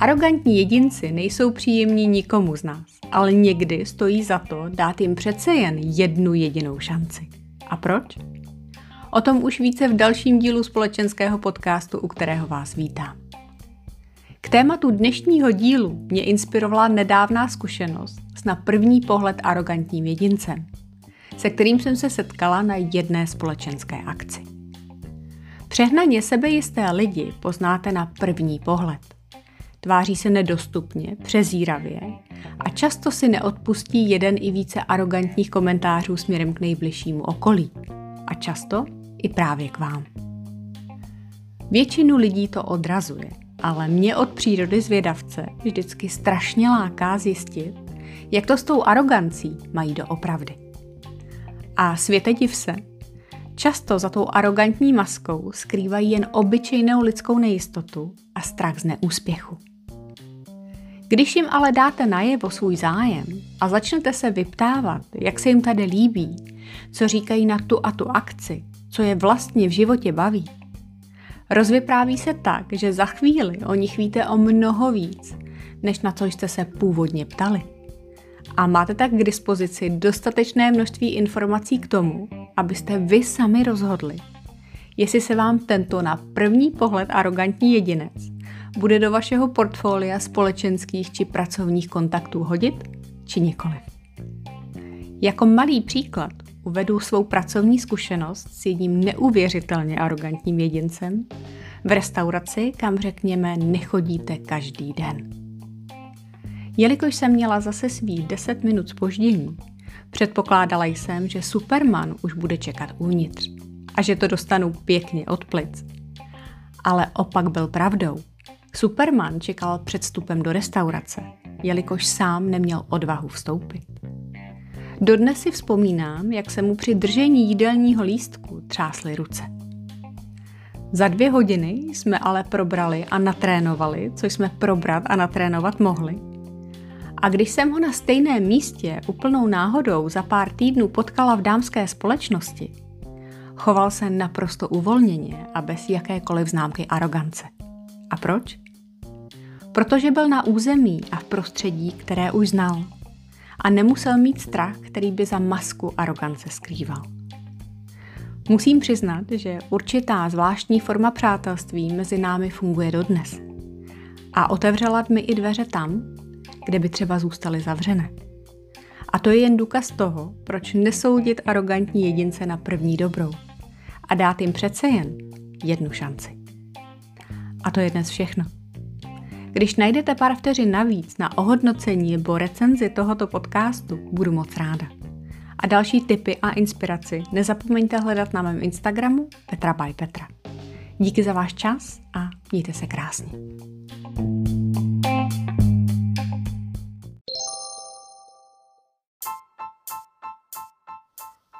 Arogantní jedinci nejsou příjemní nikomu z nás, ale někdy stojí za to dát jim přece jen jednu jedinou šanci. A proč? O tom už více v dalším dílu společenského podcastu, u kterého vás vítám. K tématu dnešního dílu mě inspirovala nedávná zkušenost s na první pohled arrogantním jedincem, se kterým jsem se setkala na jedné společenské akci. Přehnaně sebejisté lidi poznáte na první pohled – Tváří se nedostupně, přezíravě a často si neodpustí jeden i více arrogantních komentářů směrem k nejbližšímu okolí. A často i právě k vám. Většinu lidí to odrazuje, ale mě od přírody zvědavce vždycky strašně láká zjistit, jak to s tou arogancí mají doopravdy. A světe div se, často za tou arrogantní maskou skrývají jen obyčejnou lidskou nejistotu a strach z neúspěchu. Když jim ale dáte najevo svůj zájem a začnete se vyptávat, jak se jim tady líbí, co říkají na tu a tu akci, co je vlastně v životě baví, rozvypráví se tak, že za chvíli o nich víte o mnoho víc, než na co jste se původně ptali. A máte tak k dispozici dostatečné množství informací k tomu, abyste vy sami rozhodli, jestli se vám tento na první pohled arrogantní jedinec bude do vašeho portfolia společenských či pracovních kontaktů hodit, či nikoliv. Jako malý příklad uvedu svou pracovní zkušenost s jedním neuvěřitelně arrogantním jedincem v restauraci, kam řekněme nechodíte každý den. Jelikož jsem měla zase svých 10 minut spoždění, předpokládala jsem, že Superman už bude čekat uvnitř a že to dostanu pěkně od plic. Ale opak byl pravdou. Superman čekal před vstupem do restaurace, jelikož sám neměl odvahu vstoupit. Dodnes si vzpomínám, jak se mu při držení jídelního lístku třásly ruce. Za dvě hodiny jsme ale probrali a natrénovali, co jsme probrat a natrénovat mohli. A když jsem ho na stejném místě úplnou náhodou za pár týdnů potkala v dámské společnosti, choval se naprosto uvolněně a bez jakékoliv známky arogance. A proč? Protože byl na území a v prostředí, které už znal. A nemusel mít strach, který by za masku arogance skrýval. Musím přiznat, že určitá zvláštní forma přátelství mezi námi funguje dodnes. A otevřela mi i dveře tam, kde by třeba zůstaly zavřené. A to je jen důkaz toho, proč nesoudit arrogantní jedince na první dobrou a dát jim přece jen jednu šanci. A to je dnes všechno. Když najdete pár vteřin navíc na ohodnocení nebo recenzi tohoto podcastu, budu moc ráda. A další tipy a inspiraci nezapomeňte hledat na mém Instagramu Petra by Petra. Díky za váš čas a mějte se krásně.